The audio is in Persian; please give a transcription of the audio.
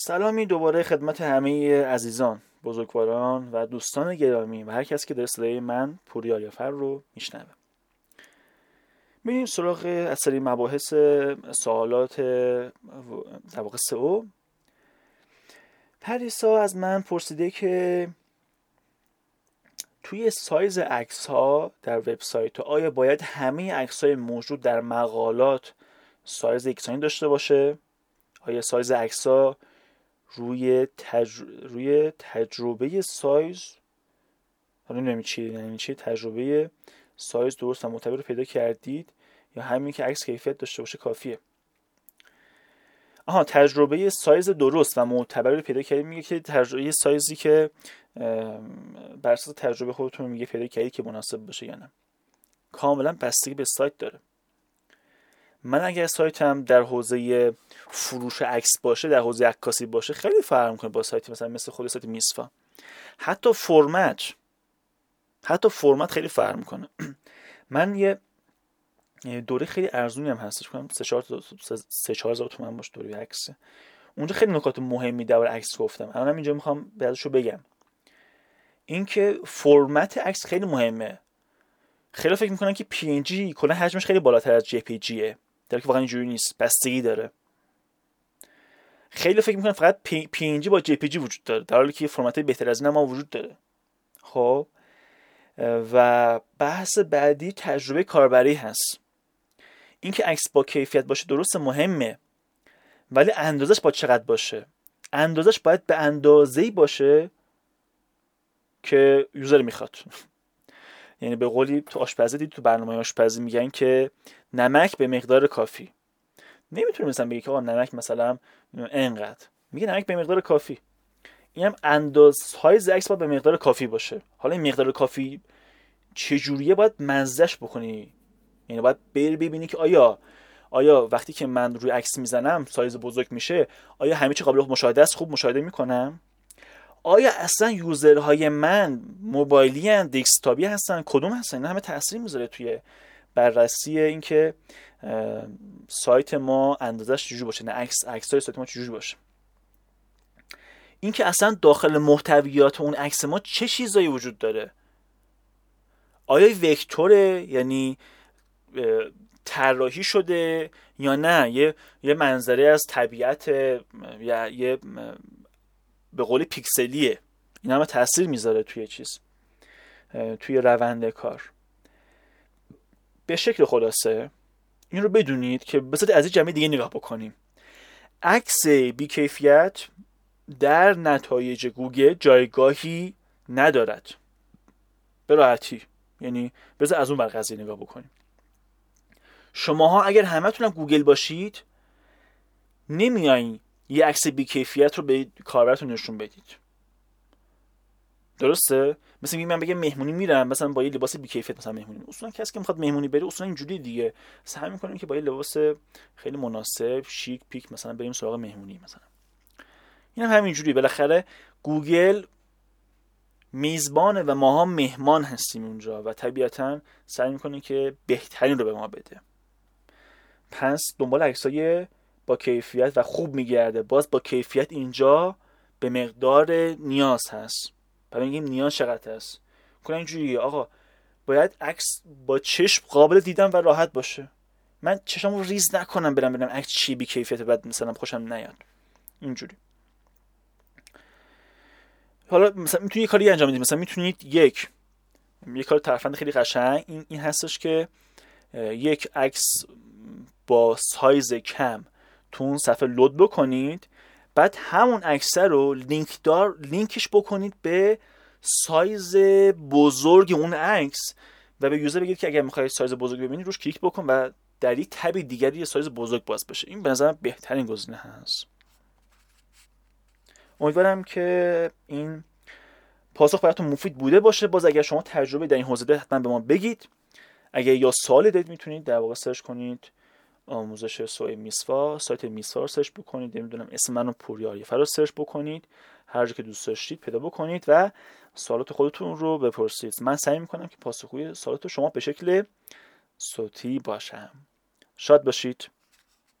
سلامی دوباره خدمت همه عزیزان بزرگواران و دوستان گرامی و هر کسی که در صدای من پوری آریافر رو میشنوه. میریم سراغ اثری مباحث سوالات در واقع سئو پریسا از من پرسیده که توی سایز عکس ها در وبسایت آیا باید همه عکس های موجود در مقالات سایز یکسانی داشته باشه؟ آیا سایز عکس ها روی, روی تجربه سایز حالا نمی چی یعنی چی تجربه سایز درست و معتبر پیدا کردید یا همین که عکس کیفیت داشته باشه کافیه. آها تجربه سایز درست و معتبر رو پیدا کردید. میگه که تجربه سایزی که بر اساس تجربه خودتون میگه پیدا کردید که مناسب باشه یا نه. کاملا بستگی به سایت داره. من اگر سایتم در حوزه فروش عکس باشه در حوزه عکاسی باشه خیلی فرق می‌کنه با سایت مثلا مثل خود سایت میسفا. حتی فرمت حتی فرمت خیلی فرق می‌کنه. من یه دوره خیلی ارزونی هم هستش. کنم سه چهار سه چهار هزار تومن باش دوره عکس. اونجا خیلی نکات مهمی در عکس گفتم. الان اینجا می‌خوام بعدشو بگم. اینکه فرمت عکس خیلی مهمه. خیلی فکر می‌کنن که PNG کلا حجمش خیلی بالاتر از JPGه در که واقعا اینجوری نیست. بستگی داره. خیلی فکر می‌کنن فقط PNG با JPG وجود داره. در حالی که فرمت بهتر از این ما وجود داره. خب. و بحث بعدی تجربه کاربری هست. اینکه عکس با کیفیت باشه درست مهمه. ولی اندازش با چقدر باشه؟ اندازش باید به اندازه باشه که user می‌خواد. یعنی به قولی تو آشپزی دید تو برنامه آشپزی میگن که نمک به مقدار کافی. نمی‌تونه مثلا بگی که آقا نمک مثلا انقدر. میگه نمک به مقدار کافی. این هم اندازه های عکس باید به مقدار کافی باشه. حالا این مقدار کافی چجوریه؟ باید مزه‌ش بکنی. یعنی باید بری ببینی که آیا آیا وقتی که من روی عکس می‌زنم سایز بزرگ میشه آیا همه چی قابل مشاهده است؟ خوب مشاهده می‌کنم. آیا اصلا یوزرهای من موبایلی هن دسکتاپی هستن؟ کدوم هستن؟ اینا همه تاثیر می‌ذاره توی بررسی اینکه سایت ما اندازش چجوری باشه نه عکس عکسای سایت ما چجوری باشه. اینکه اصلا داخل محتویات اون عکس ما چه چیزایی وجود داره؟ آیا وکتوره؟ یعنی طراحی شده یا نه؟ یه منظره از طبیعت یا یه به قول پیکسلیه. این همه تاثیر می‌ذاره توی چیز توی روند کار. به شکل خلاصه این رو بدونید که بذارید از این جمعه دیگه نگاه بکنیم. عکس بیکیفیت در نتایج گوگل جایگاهی ندارد. به راحتی. یعنی بذار از اون بر قضیه نگاه بکنیم. شماها اگر همتون هم گوگل باشید نمیایین یه عکس بیکیفیت رو به کاربرتون نشون بدید. درسته؟ مثل اینکه من بگم مهمونی میرم مثلا با یه لباس بیکیفیت مثلا مهمونی. اصلا کسی که می‌خواد مهمونی بره اصلا اینجوری دیگه. سعی می‌کنیم که با یه لباس خیلی مناسب شیک پیک مثلا بریم سراغ مهمونی مثلا. این هم همینجوری. بالاخره گوگل میزبانه و ماها مهمان هستیم اونجا و طبیعتا سعی می‌کنیم که بهترین رو به ما بده. پس دنبال عکسای با کیفیت و خوب میگرده. باز با کیفیت اینجا به مقدار نیاز هست. برای میگیم نیاز چقدر هست کلا اینجوریه. آقا باید عکس با چشم قابل دیدن و راحت باشه. من چشم رو ریز نکنم برم برم عکس چی بی کیفیت بعد مثلا خوشم نیاد. اینجوری. حالا مثلا می‌تونید یه کاری انجام بدید مثلا می‌تونید یک یه کار ترفند خیلی قشنگ. این, این هستش که یک عکس با سایز کم تو اون صفحه load بکنید بعد همون عکس رو لینک دار لینکش بکنید به سایز بزرگ اون عکس و به user بگید که اگر می‌خواید سایز بزرگ ببینید روش کلیک بکن و در یک tab دیگری یه سایز بزرگ باز بشه. این به نظرم بهترین گزینه هست. امیدوارم که این پاسخ براتون مفید بوده باشه. باز اگر شما تجربه در این حوزه دارید حتما به ما بگید. اگر یا سوالی دارید می‌تونید در واقع search کنید. آموزش سئوی میسوا سایت میسوا رو search بکنید. نمی‌دونم اسم منو پوریاری فرا search بکنید. هر جا که دوست داشتید پیدا بکنید و سوالات خودتون رو بپرسید. من سعی می‌کنم که پاسخگوی سوالات شما به شکل صوتی باشم. شاد باشید.